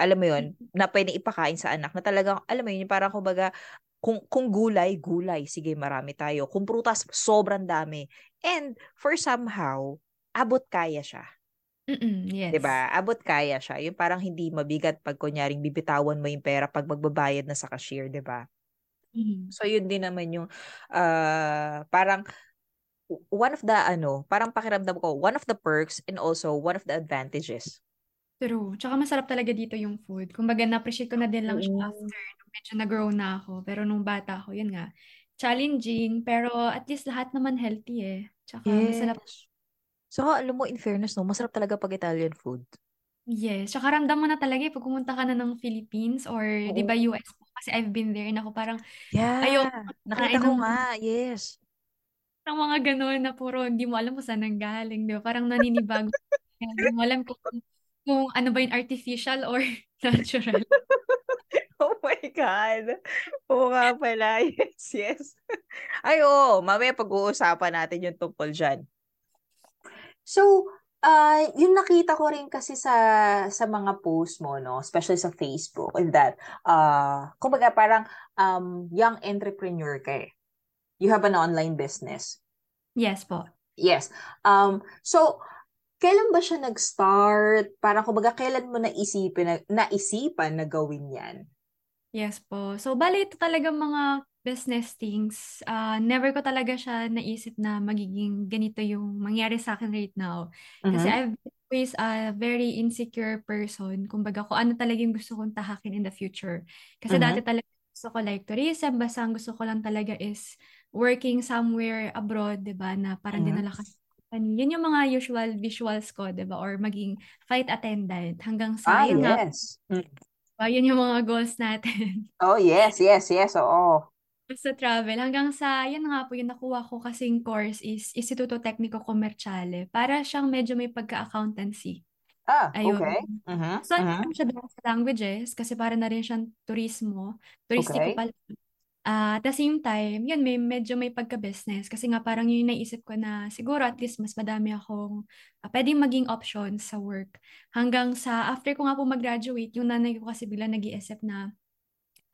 Alam mo 'yun, na pwedeng ipakain sa anak na talagang alam mo 'yun, parang kumbaga kung kung gulay, gulay, sige marami tayo. Kung prutas, sobrang dami. And for somehow, abot kaya siya. Mm-mm, 'Di yes. ba? Abot kaya siya. Yung parang hindi mabigat pag kunyaring bibitawan mo yung pera pag magbabayad na sa cashier, 'di ba? Mhm. So yun din naman yung ah parang one of the ano, parang pakiramdam ko, one of the perks and also one of the advantages. True. Tsaka masarap talaga dito yung food. Kumbaga, na-appreciate ko na din lang siya Oo. after nung medyo nag-grow na ako. Pero nung bata ako, yun nga, challenging. Pero at least lahat naman healthy eh. Tsaka masarap. So alam mo, in fairness, no, masarap talaga pag Italian food. Yes. Tsaka ramdam mo na talaga eh, pag pumunta ka na ng Philippines or di ba Oo. US po. Kasi I've been there and ako parang Yeah. ayoko Nakita kumain ko ng nga, yes. ng mga ganun na puro hindi mo alam kung saan nanggaling, di ba? Parang naninibago. Kaya Hindi mo alam kung, kung ano ba yung artificial or natural. Oh my God. Oo nga pala. Yes, yes. Ay, oo. Mamaya pag-uusapan natin yung tungkol dyan. So, ah yung nakita ko rin kasi sa sa mga post mo, no, especially sa Facebook, is that, ah kumbaga parang um, young entrepreneur ka eh. You have an online business. Yes po. Yes. Um, so, kailan ba siya nag-start? Parang kumbaga, kailan mo naisipin na, naisipan na gawin yan? Yes po. So, bali ito talaga mga business things. Ah, never ko talaga siya naisip na magiging ganito yung mangyari sa akin right now. Kasi Mhm. I've always a very insecure person. Kumbaga, kung ano talaga yung gusto kong tahakin in the future. Kasi dati Mhm. talaga gusto ko like tourism, basta ang gusto ko lang talaga is working somewhere abroad, di ba, na parang Mhm. dinala ka sa company. Yun yung mga usual visuals ko, di ba, or maging flight attendant. Hanggang sa, Ah, yun nga, yes. Mm. diba, yun yung mga goals natin. Oh, yes, yes, yes, oo. Sa travel, hanggang sa, yan nga po, yung nakuha ko kasing course is Instituto Tecnico Commerciale. Para siyang medyo may pagka-accountancy. Ah, Ayun. okay. Mhm, So, ano siya dahil sa languages, kasi para na rin siyang turismo. Turistiko Okay. pala. Ah, at the same time, yun, may, medyo may pagka-business. Kasi nga parang yun yung naisip ko na siguro at least mas madami akong ah, pwedeng maging options sa work. Hanggang sa, after ko nga po mag-graduate, yung nanay ko kasi bigla nag-iisip na,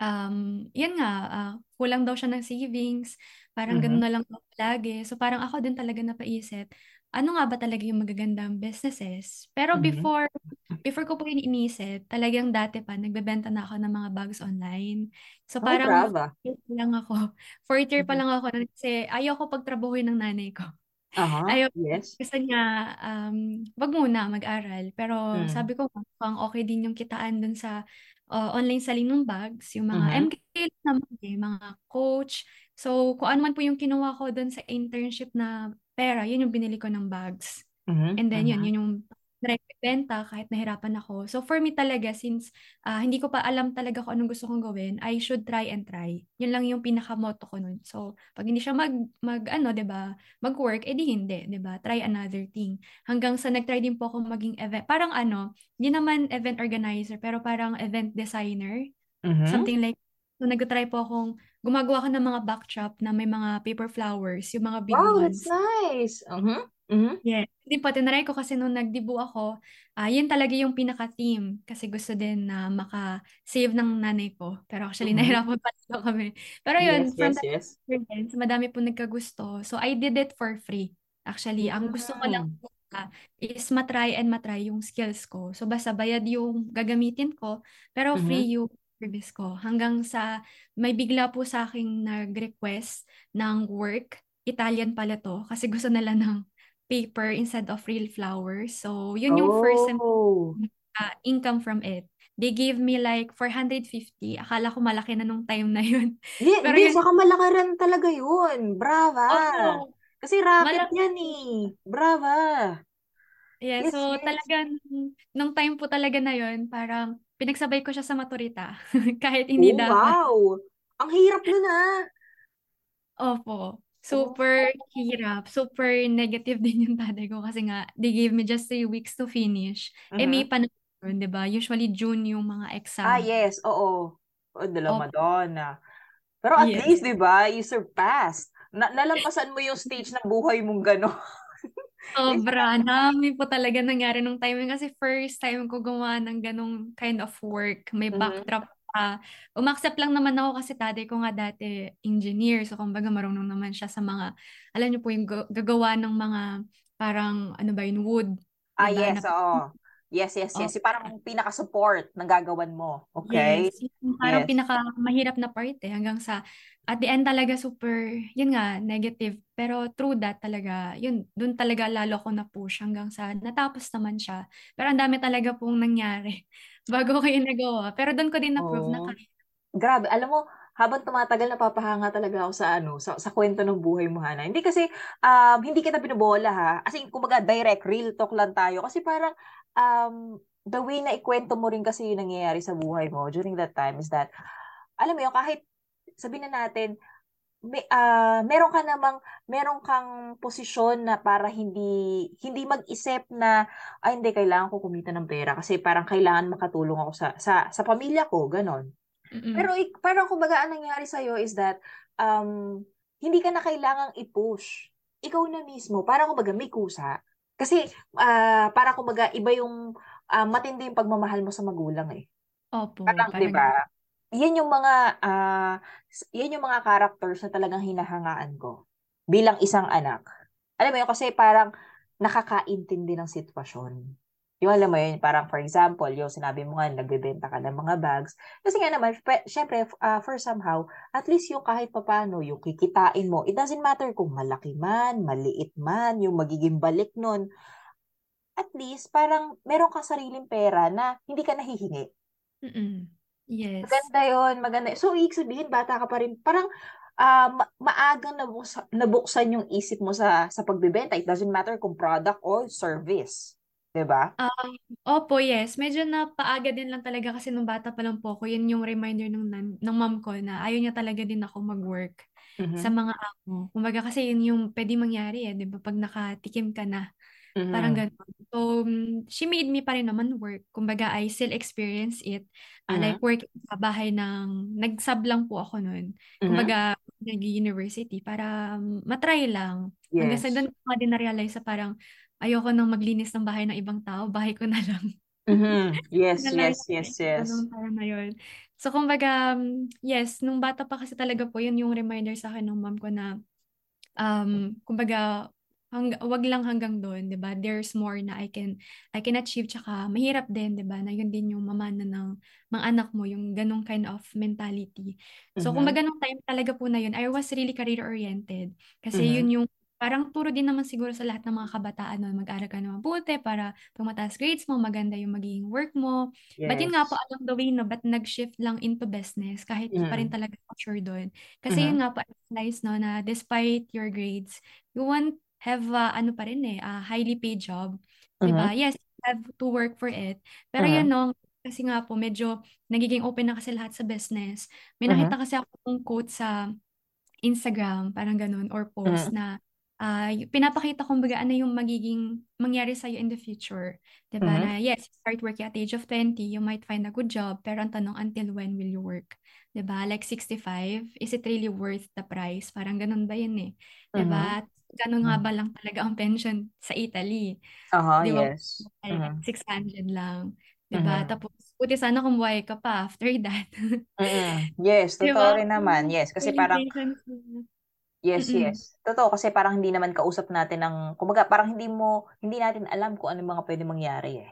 um, yun nga, ah, kulang daw siya ng savings, parang ganun Mhm, na lang lagi. So parang ako din talaga napaisip, ano nga ba talaga yung magagandang businesses? Pero mhm. before, before ko po yun inisip, talagang dati pa, nagbebenta na ako ng mga bags online. So parang pa lang ako, fourth year pa Mhm. lang ako nun kasi ayaw ko pagtrabahuin ng nanay ko. Aha, Ayaw, yes. gusto niya, um, wag muna mag-aral. Pero Mm. sabi ko, mukhang okay din yung kitaan dun sa uh, online selling ng bags, yung mga Mhm. MK naman eh, mga coach. So, kung ano man po yung kinuha ko dun sa internship na pera, yun yung binili ko ng bags. Mhm. And then, yun, Mhm. yun yung ibenta kahit nahirapan ako. So, for me talaga, since ah, hindi ko pa alam talaga kung anong gusto kong gawin, I should try and try. Yun lang yung pinaka-motto ko nun. So, pag hindi siya mag, mag ano, 'di ba mag-work, edi hindi, 'di ba Try another thing. Hanggang sa nag-try din po ako maging event, parang ano, hindi naman event organizer, pero parang event designer. Mhm. Something like, so nag-try po akong, gumagawa ko ng mga backdrop na may mga paper flowers, yung mga big Wow, ones. that's nice. Mhm. Mhm. Yes. Hindi po, tinry ko kasi nung nagdibu ako, ah yun talaga yung pinaka-theme. Kasi gusto din na maka-save ng nanay ko. Pero actually, Mhm. nahirapan pa talaga kami. Pero yun, Yes, from yes, that yes. experience, madami po nagkagusto. So, I did it for free. Actually, ang gusto ko lang po ah, is matry and matry yung skills ko. So, basta bayad yung gagamitin ko, pero Mhm. free yung service ko. Hanggang sa may bigla po sa aking nag-request ng work. Italian pala to. Kasi gusto nila ng paper instead of real flowers. So, yun yung first Oh. ah, income from it. They gave me like 450. Akala ko malaki na nung time na yun. Di, Pero di, yun, saka malaki rin talaga yun. Brava. opo, Kasi racket malaki. yan eh. Brava. Yeah, Yes, so yes. talagang nung time po talaga na yun, parang pinagsabay ko siya sa maturita. Kahit hindi Oh, dapat. wow. Ang hirap nun ah. Opo. Super hirap. Super negative din yung tatay ko kasi nga, they gave me just three weeks to finish. Eh, may Mhm. panahon, di ba? Usually June yung mga Ah, exam. yes. Oo. Oh, dala Opo. Madonna. Pero at Yes. least, di ba, you surpassed. Na nalampasan mo yung stage ng buhay mong gano'n. Sobra. Dami po talaga nangyari nung time kasi first time ko gumawa ng ganong kind of work. May Mhm. backdrop pa. Umaccept lang naman ako kasi tatay ko nga dati engineer. So, kumbaga marunong naman siya sa mga, alam niyo po yung ga- gagawa ng mga parang, ano ba yun, wood. Ah, Diba? yes, Na, oo. Yes, yes, yes. oh, Yung parang pinaka-support ng gagawan mo. Okay? Yes, yung parang Yes. pinaka mahirap na part eh, hanggang sa at the end talaga super, yun nga, negative. Pero through that talaga, yun, dun talaga lalo ako na-push hanggang sa natapos naman siya. Pero ang dami talaga pong nangyari bago ko yung nagawa. Pero dun ko din na-prove na Oo. kaya. Grabe, alam mo, habang tumatagal napapahanga talaga ako sa ano, sa, sa kwento ng buhay mo, Hana. Hindi kasi um, hindi kita binobola ha. As in, kumbaga direct real talk lang tayo kasi parang um, the way na ikwento mo rin kasi yung nangyayari sa buhay mo during that time is that alam mo yun, kahit sabihin na natin may, ah, meron ka namang meron kang posisyon na para hindi hindi mag-isip na ay hindi kailangan ko kumita ng pera kasi parang kailangan makatulong ako sa sa sa pamilya ko, ganon. Mm-mm. Pero parang kumbaga ang nangyari sa is that um hindi ka na kailangang i-push. Ikaw na mismo, parang kumbaga may kusa. Kasi ah parang kumbaga iba yung ah, matindi yung pagmamahal mo sa magulang eh. Opo, Parang 'di parang ba? Yan yung mga s- yan yung mga characters na talagang hinahangaan ko bilang isang anak. Alam mo yun kasi parang nakakaintindi ng sitwasyon. Yung alam mo yun, parang for example, yung sinabi mo nga, nagbebenta ka ng mga bags. Kasi nga naman, syempre, ah, for somehow, at least yung kahit papano, yung kikitain mo, it doesn't matter kung malaki man, maliit man, yung magiging balik nun. At least, parang meron kang sariling pera na hindi ka nahihingi. Mm-mm. Yes. Maganda yon maganda. So, ibig sabihin, bata ka pa rin. Parang ah, ma- maagang nabuksan, nabuksan yung isip mo sa sa pagbebenta. It doesn't matter kung product or service. 'Di ba? Um, opo, yes. Medyo napaaga din lang talaga kasi nung bata pa lang po ako, yun yung reminder ng, nan- ng mom ko na ayaw niya talaga din ako mag-work sa Mhm. mga amo. Kumbaga kasi yun yung pwede mangyari eh, di ba? Pag nakatikim ka na, parang Mhm. ganun. So, mm, she made me pa rin naman work. Kumbaga, I still experience it. Ah, like Mhm. work sa bahay ng, nag-sub lang po ako nun. Mhm. Kumbaga, nag-university para mm, matry lang. Hanggang sa Yes. doon ko din na-realize sa parang, ayoko nang maglinis ng bahay ng ibang tao, bahay ko na lang. Mhm. Yes, yes, yes, yes. nung time na yun. So, kumbaga, um, yes, nung bata pa kasi talaga po, yun yung reminder sa akin ng mom ko na, um, kumbaga, hang, wag lang hanggang doon, 'di ba? There's more na I can I can achieve tsaka mahirap din, 'di ba? Na yun din yung mamana ng mga anak mo, yung ganong kind of mentality. So, Mhm. kumbaga nung time talaga po na yun, I was really career oriented kasi Mhm. yun yung parang turo din naman siguro sa lahat ng mga kabataan na mag-aral ka na mabuti para pag mataas grades mo, maganda yung magiging work mo. But yun nga po, Yes. along the way, no, ba't nag-shift lang into business kahit di pa rin Mm. talaga sure doon. Kasi yun Mhm. nga po, I realized, no, na despite your grades, you won't have, uh, ano pa rin eh, a highly paid job. Diba? Mhm. Yes, have to work for it. Pero yun, Mhm. no, kasi nga po, medyo nagiging open na kasi lahat sa business. May Mhm. nakita kasi akong quote sa Instagram, parang ganun, or post Mhm. na y- pinapakita kumbaga ano yung magiging mangyari sa'yo in the future. Diba? Mhm. Na yes, start working at the age of 20, you might find a good job, pero ang tanong, until when will you work? Diba? Like 65, is it really worth the price? Parang ganun ba yun eh? Diba? At Ganun nga Mhm. ba lang talaga ang pension sa Italy? Aha, Di ba? yes. Ay, Mhm. 600 lang. Diba? Mhm. Tapos, buti sana kung buhay ka pa after that. Mm. Yes, totoo ba? rin naman. Yes, kasi parang. Yes, Mm-mm. yes. Totoo kasi parang hindi naman kausap natin ng kumbaga parang hindi mo hindi natin alam kung ano mga pwede mangyari eh.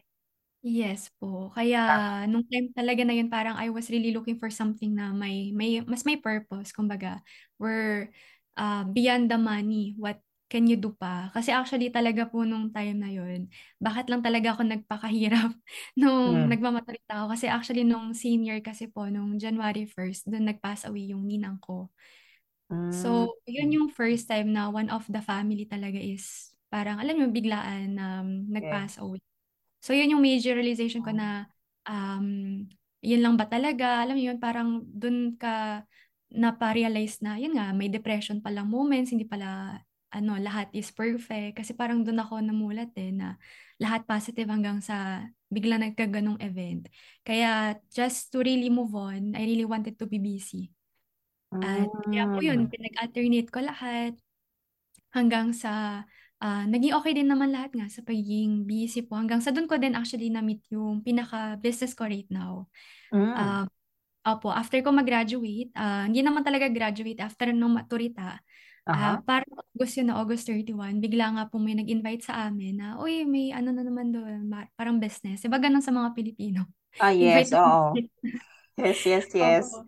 Yes po. Kaya Tama. nung time talaga na yun, parang I was really looking for something na may, may mas may purpose. Kumbaga, we're uh, beyond the money. What can you do pa? Kasi actually talaga po nung time na yun, bakit lang talaga ako nagpakahirap nung Mm. nagmamaturita ako? Kasi actually nung senior kasi po, nung January 1st, doon nag-pass away yung ninang ko. Mm. So, yun yung first time na one of the family talaga is parang, alam mo, biglaan um, Yeah. nag-pass away. So, yun yung major realization ko Oh. na um, yun lang ba talaga? Alam mo yun, parang dun ka napa-realize na, yun nga, may depression palang moments, hindi pala, ano, lahat is perfect. Kasi parang dun ako namulat eh, na lahat positive hanggang sa bigla nagkaganong event. Kaya, just to really move on, I really wanted to be busy. At kaya po yun, Mm. pinag-alternate ko lahat hanggang sa ah, naging okay din naman lahat nga sa pagiging busy po. Hanggang sa doon ko din actually na-meet yung pinaka-business ko right now. Mm. Um, opo, after ko mag-graduate, ah, hindi naman talaga graduate, after nung maturita, ah, Aha. parang August yun na, August 31, bigla nga po may nag-invite sa amin na, uy, may ano na naman doon, parang business. Diba ganun sa mga Pilipino? Ah, yes, oo. Yes, yes, yes. Oo.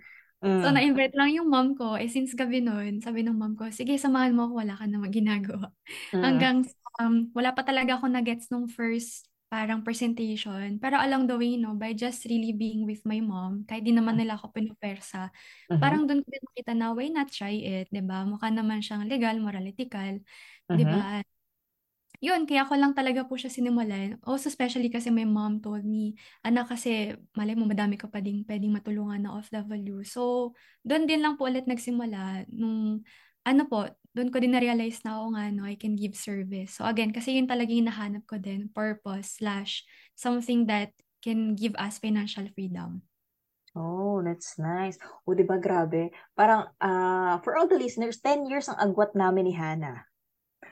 So, Mm. na-invite lang yung mom ko. Eh, since gabi nun, sabi ng mom ko, sige, samahan mo ako, wala ka namang ginagawa. Mm. Hanggang, um, wala pa talaga ako na-gets nung first parang presentation. Pero along the way, no, by just really being with my mom, kahit di naman nila ako pinupersa, Mhm. parang doon ko din nakita na, why not try it, di ba? Mukha naman siyang legal, moral, ethical, di Mhm. ba? Yun, kaya ko lang talaga po siya sinimulan. Also, especially kasi my mom told me, anak kasi, malay mo, madami ka pa ding pwedeng matulungan na OFW. So, doon din lang po ulit nagsimula. Nung, ano po, doon ko din na-realize na ako nga, no, I can give service. So, again, kasi yun talaga yung nahanap ko din, purpose slash something that can give us financial freedom. Oh, that's nice. O, di ba, grabe. Parang, ah, for all the listeners, 10 years ang agwat namin ni Hannah.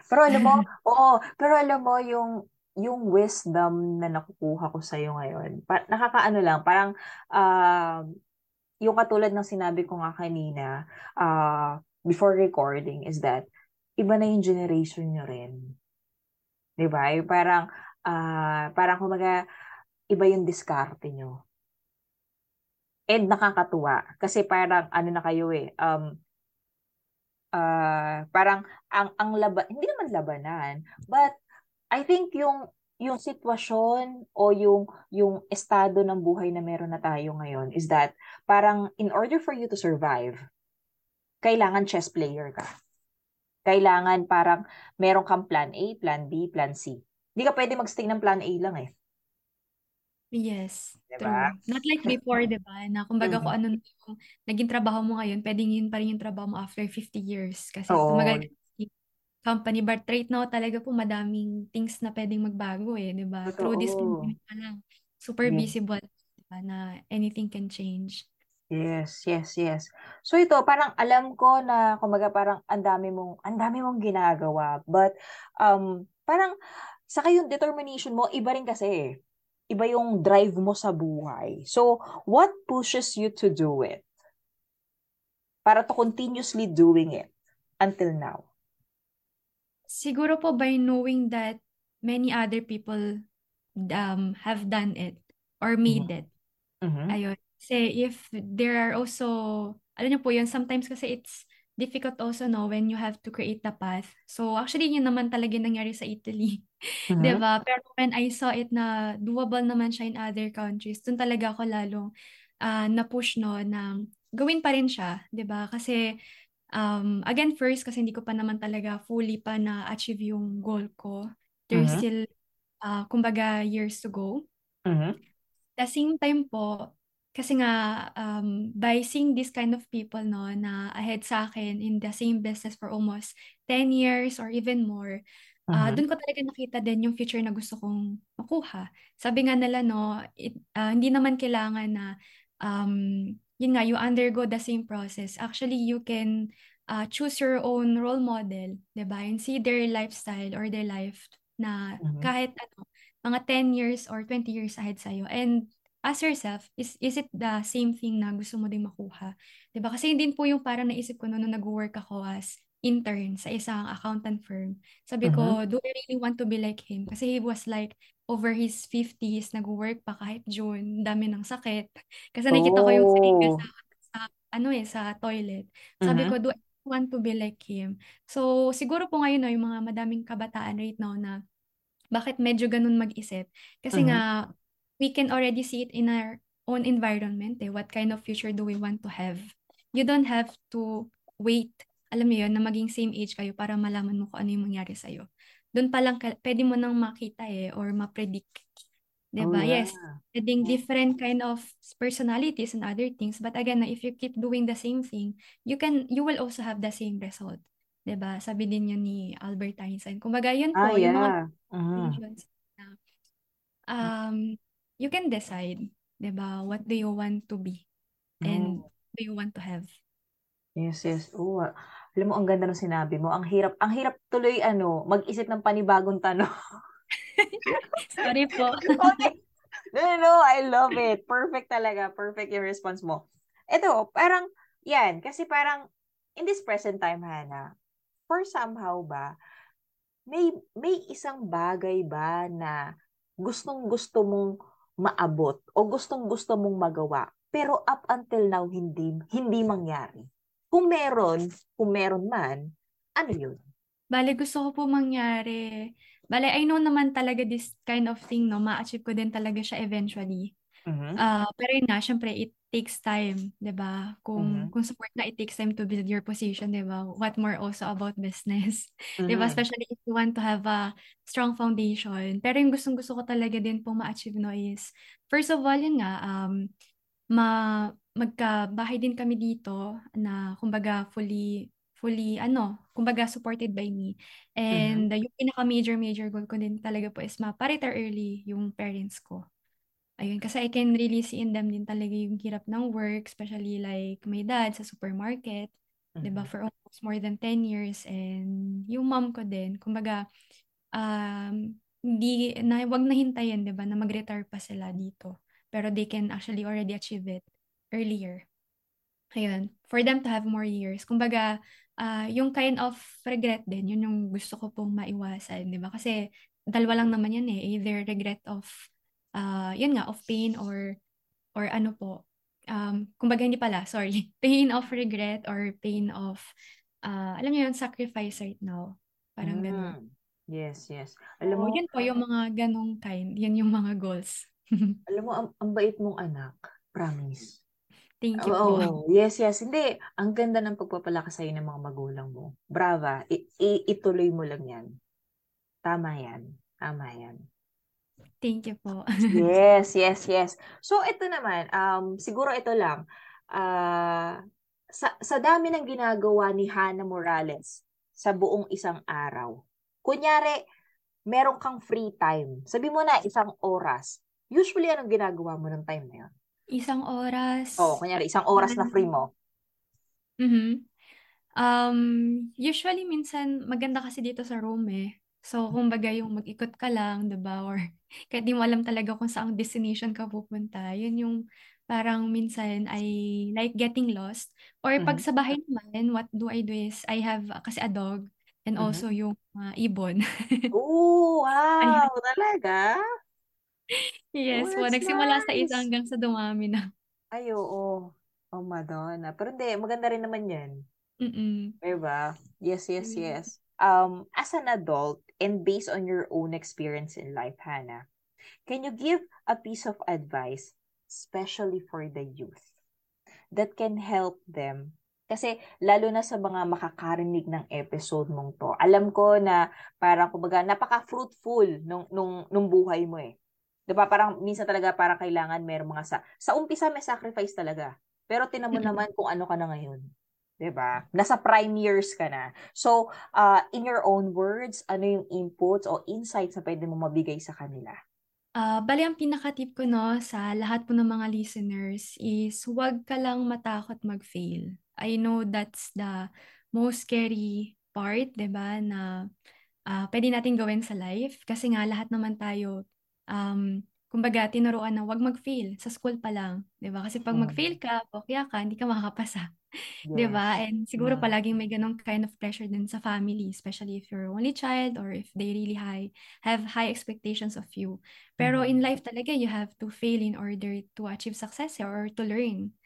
Pero alam mo, oo, pero alam mo yung yung wisdom na nakukuha ko sa iyo ngayon. Pa, nakakaano lang, parang ah, yung katulad ng sinabi ko nga kanina ah, before recording is that iba na yung generation nyo rin. 'Di ba? Parang ah, parang kumaga iba yung diskarte nyo. And nakakatuwa kasi parang ano na kayo eh um ah, parang ang ang laban hindi naman labanan but I think yung yung sitwasyon o yung yung estado ng buhay na meron na tayo ngayon is that parang in order for you to survive kailangan chess player ka. Kailangan parang meron kang plan A, plan B, plan C. Hindi ka pwede magstay ng plan A lang eh. Yes, Diba? true. Not like before, di ba? Na kumbaga Mm. kung ano na yung naging trabaho mo ngayon, pwedeng yun pa rin yung trabaho mo after 50 years. Kasi Oo. tumagal company. But right now, talaga po madaming things na pwedeng magbago eh, di ba? Through this pandemic pa lang. Super Yeah. visible, di ba? Na anything can change. Yes, yes, yes. So ito, parang alam ko na kumaga parang ang dami mong ang dami mong ginagawa, but um parang sa yung determination mo iba rin kasi. eh. Iba yung drive mo sa buhay. So, what pushes you to do it? Para to continuously doing it until now. Siguro po by knowing that many other people um, have done it or made Mhm. it. Mhm. Ayun. Kasi if there are also, alam niyo po yun, sometimes kasi it's difficult also no when you have to create the path. So actually yun naman talaga nangyari sa Italy. Mhm. 'Di ba? Pero when I saw it na doable naman siya in other countries, dun talaga ako lalong ah, na-push no na gawin pa rin siya, 'di ba? Kasi um, again first kasi hindi ko pa naman talaga fully pa na-achieve yung goal ko. There's Mhm. still ah, kumbaga years to go. Mhm. the same time po, kasi nga, um, by seeing this kind of people, no, na ahead sa akin in the same business for almost 10 years or even more, ah Mhm. doon ko talaga nakita din yung future na gusto kong makuha. Sabi nga nila, no, it, ah, hindi naman kailangan na, um, yun nga, you undergo the same process. Actually, you can ah, choose your own role model, 'di ba? And see their lifestyle or their life na Mhm. kahit ano, mga 10 years or 20 years ahead sa'yo. And ask yourself, is is it the same thing na gusto mo din makuha? ba? Kasi yun din po yung parang naisip ko noon nung nag-work ako as intern sa isang accountant firm. Sabi ko, do I really want to be like him? Kasi he was like over his 50s, nag-work pa kahit June, dami ng sakit. Kasi nakita ko yung seringa Oh. sa, sa ano eh, sa toilet. Sabi Mhm. ko, do I want to be like him? So, siguro po ngayon, no, yung mga madaming kabataan right now na bakit medyo ganun mag-isip? Kasi Mhm. nga, we can already see it in our own environment eh. What kind of future do we want to have? You don't have to wait, alam mo yun, na maging same age kayo para malaman mo kung ano yung mangyari sa'yo. Doon pa lang, pwede mo nang makita eh, or ma-predict. Oh, Diba? yeah. Yes, pwedeng different kind of personalities and other things. But again, if you keep doing the same thing, you can, you will also have the same result. 'Di ba? Sabi din yun ni Albert Einstein. Kumbaga, yun Ah, po, yung mga yeah. Mhm. decisions na um, you can decide, 'di ba? What do you want to be and Oh. do you want to have? Yes, yes. Oo. ah. Alam mo, ang ganda ng sinabi mo. Ang hirap, ang hirap tuloy, ano, mag-isip ng panibagong tanong. Sorry po. Okay. No, no, no. I love it. Perfect talaga. Perfect yung response mo. Ito, parang, yan. Kasi parang, in this present time, Hana, for somehow ba, may, may isang bagay ba na gustong gusto mong maabot o gustong gusto mong magawa, pero up until now, hindi, hindi mangyari. Kung meron, kung meron man, ano yun? Bale, gusto ko po mangyari. Bale, I know naman talaga this kind of thing, no? Ma-achieve ko din talaga siya eventually. Mhm. Ah, pero yun nga, syempre, it takes time, 'di ba? Kung Mhm. kung support na it takes time to build your position, 'di ba? What more also about business, 'di ba? Mhm. Especially if you want to have a strong foundation. Pero yung gustong-gusto ko talaga din po ma-achieve no is first of all, yun nga, um, ma magkabahay din kami dito na kumbaga fully fully ano, kumbaga supported by me. And uh, yung pinaka major major goal ko din talaga po is ma-retire early yung parents ko. Ayun, kasi I can really see in them din talaga yung hirap ng work, especially like my dad sa supermarket, 'di ba, Mhm. for almost more than 10 years and yung mom ko din, kumbaga um hindi na wag na hintayin, 'di ba, na mag-retire pa sila dito. Pero they can actually already achieve it earlier. Ayun, for them to have more years. Kumbaga, ah, yung kind of regret din, yun yung gusto ko pong maiwasan, di ba? Kasi dalawa lang naman yan eh. Either regret of, ah, yun nga, of pain or, or ano po. Um, kumbaga hindi pala, sorry. Pain of regret or pain of, ah, alam niyo yun, sacrifice right now. Parang ganun. Mm. Yes, yes. Alam So, mo, yun po yung mga ganong kind. Yun yung mga goals. alam mo, ang, ang bait mong anak. Promise. Thank you po. Oo, yes, yes. Hindi, ang ganda ng pagpapalakas sa'yo ng mga magulang mo. Brava. I- i- ituloy mo lang yan. Tama yan. Tama yan. Thank you po. Yes, yes, yes. So, ito naman, um, siguro ito lang. Ah, sa, sa dami ng ginagawa ni Hannah Morales sa buong isang araw, kunyari, meron kang free time. Sabi mo na, isang oras. Usually, anong ginagawa mo ng time na yun? Isang oras. Oo, kunyari, isang oras na free mo. Mhm. Um, usually minsan maganda kasi dito sa room eh. So, kumbaga yung mag-ikot ka lang, 'di ba? Or kahit di mo alam talaga kung saang destination ka pupunta. Yun yung parang minsan I like getting lost. Or pag Mhm. sa bahay naman, what do I do is I have uh, kasi a dog and Mhm. also yung uh, ibon. Oh, Ayan. wow! Talaga? Oh, Yes po, that's nagsimula sa isa nice. hanggang sa dumami na. Ay, oo. Oh, Madonna. Pero hindi, maganda rin naman yan. Mm-mm. Diba? Yes, yes, yes. Um, as an adult and based on your own experience in life, Hannah, can you give a piece of advice, especially for the youth, that can help them? Kasi lalo na sa mga makakarinig ng episode mong to, alam ko na parang kumbaga napaka-fruitful nung, nung, nung buhay mo eh. 'Di ba Parang minsan talaga parang kailangan merong mga sa sa umpisa may sacrifice talaga. Pero tinan mo naman kung ano ka na ngayon. 'Di ba Nasa prime years ka na. So, uh, in your own words, ano yung inputs o insights na pwede mo mabigay sa kanila? Ah, bali ang pinaka-tip ko no sa lahat po ng mga listeners is huwag ka lang matakot mag-fail. I know that's the most scary part, 'di ba, na ah, pwede natin gawin sa life kasi nga lahat naman tayo um kumbaga tinuruan na huwag mag-fail sa school pa lang, 'di ba? Kasi pag Mm. mag-fail ka, bokya ka, hindi ka makakapasa. 'Di ba? Yes. And siguro Mm. palaging may ganong kind of pressure din sa family, especially if you're only child or if they really high have high expectations of you. Pero Mhm. in life talaga you have to fail in order to achieve success or to learn.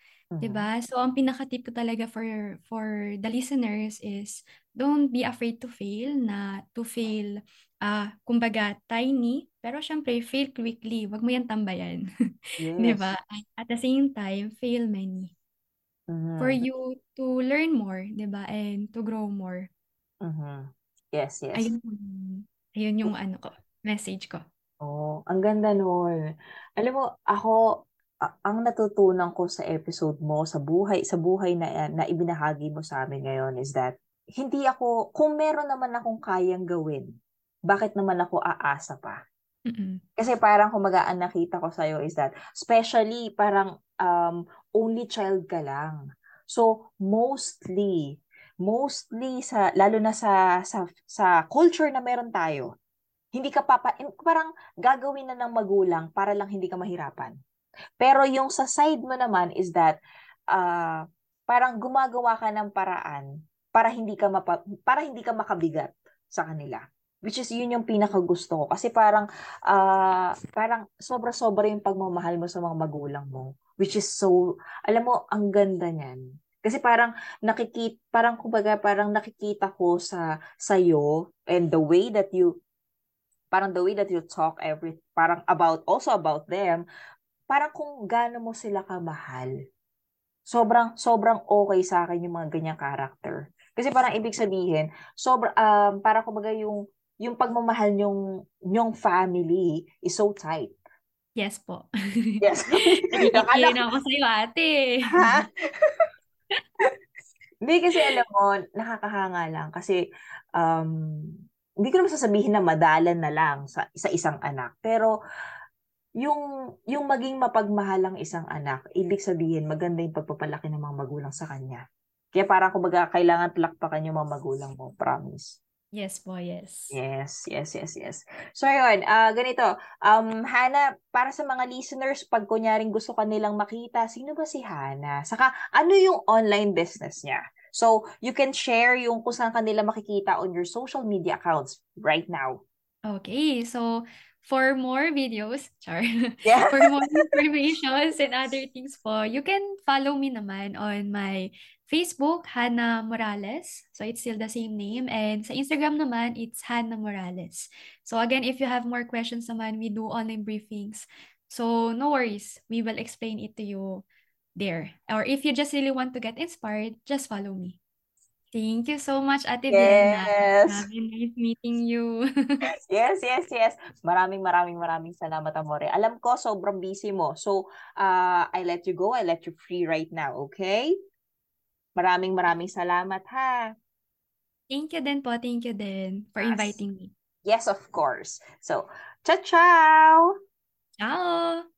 'Di Mhm. ba? So ang pinaka-tip ko talaga for for the listeners is don't be afraid to fail, na to fail ah kumbaga tiny, pero syempre fail quickly, wag mo yan tambayan. 'Di Yes. ba? At the same time, fail many for Mhm. you to learn more, 'di ba? And to grow more. Mhm. Yes, yes. Ayun ayun yung ano ko, message ko. Oh, ang ganda nun. Alam mo, ako, ang natutunan ko sa episode mo, sa buhay, sa buhay na, na ibinahagi mo sa amin ngayon is that, hindi ako, kung meron naman akong kayang gawin, bakit naman ako aasa pa? Mm-mm. Kasi parang kumaga ang nakita ko sa'yo is that, especially parang um, only child ka lang. So, mostly, mostly sa, lalo na sa, sa, sa culture na meron tayo, hindi ka papa, parang gagawin na ng magulang para lang hindi ka mahirapan. Pero yung sa side mo naman is that, uh, parang gumagawa ka ng paraan para hindi ka mapa, para hindi ka makabigat sa kanila. Which is yun yung pinaka gusto ko kasi parang uh, parang sobra-sobra yung pagmamahal mo sa mga magulang mo. Which is so alam mo ang ganda niyan. Kasi parang nakikita parang kumbaga parang nakikita ko sa sayo and the way that you parang the way that you talk every parang about also about them parang kung gaano mo sila kamahal sobrang sobrang okay sa akin yung mga ganyang character kasi parang ibig sabihin sobra um para kumbaga yung yung pagmamahal yung yung family is so tight Yes po. yes Nakikikiyo na ako sa'yo, ate. ha hindi kasi alam mo nakakahanga lang kasi um hindi ko naman sasabihin na madalan na lang sa, sa isang anak pero yung yung maging mapagmahal ang isang anak, ibig sabihin maganda yung pagpapalaki ng mga magulang sa kanya. Kaya parang kumbaga kailangan palakpakan yung mga magulang mo, promise. Yes po, yes. Yes, yes, yes, yes. So ayun, uh, ganito. Um, Hana, para sa mga listeners, pag kunyaring gusto ka nilang makita, sino ba si Hana? Saka, ano yung online business niya? So, you can share yung kung saan kanila makikita on your social media accounts right now. Okay, so for more videos, char, Yeah. for more informations and other things po, you can follow me naman on my Facebook, Hannah Morales. So it's still the same name. And sa Instagram naman, it's Hannah Morales. So again, if you have more questions naman, we do online briefings. So no worries, we will explain it to you there. Or if you just really want to get inspired, just follow me. Thank you so much, Ate. Yes. Very nice meeting you. Yes, yes, yes. Maraming maraming maraming salamat, Amore. Alam ko, sobrang busy mo. So, uh, I let you go. I let you free right now, okay? Maraming maraming salamat, ha? Thank you din po. Thank you din for Yes. inviting me. Yes, of course. So, ciao, ciao! Ciao!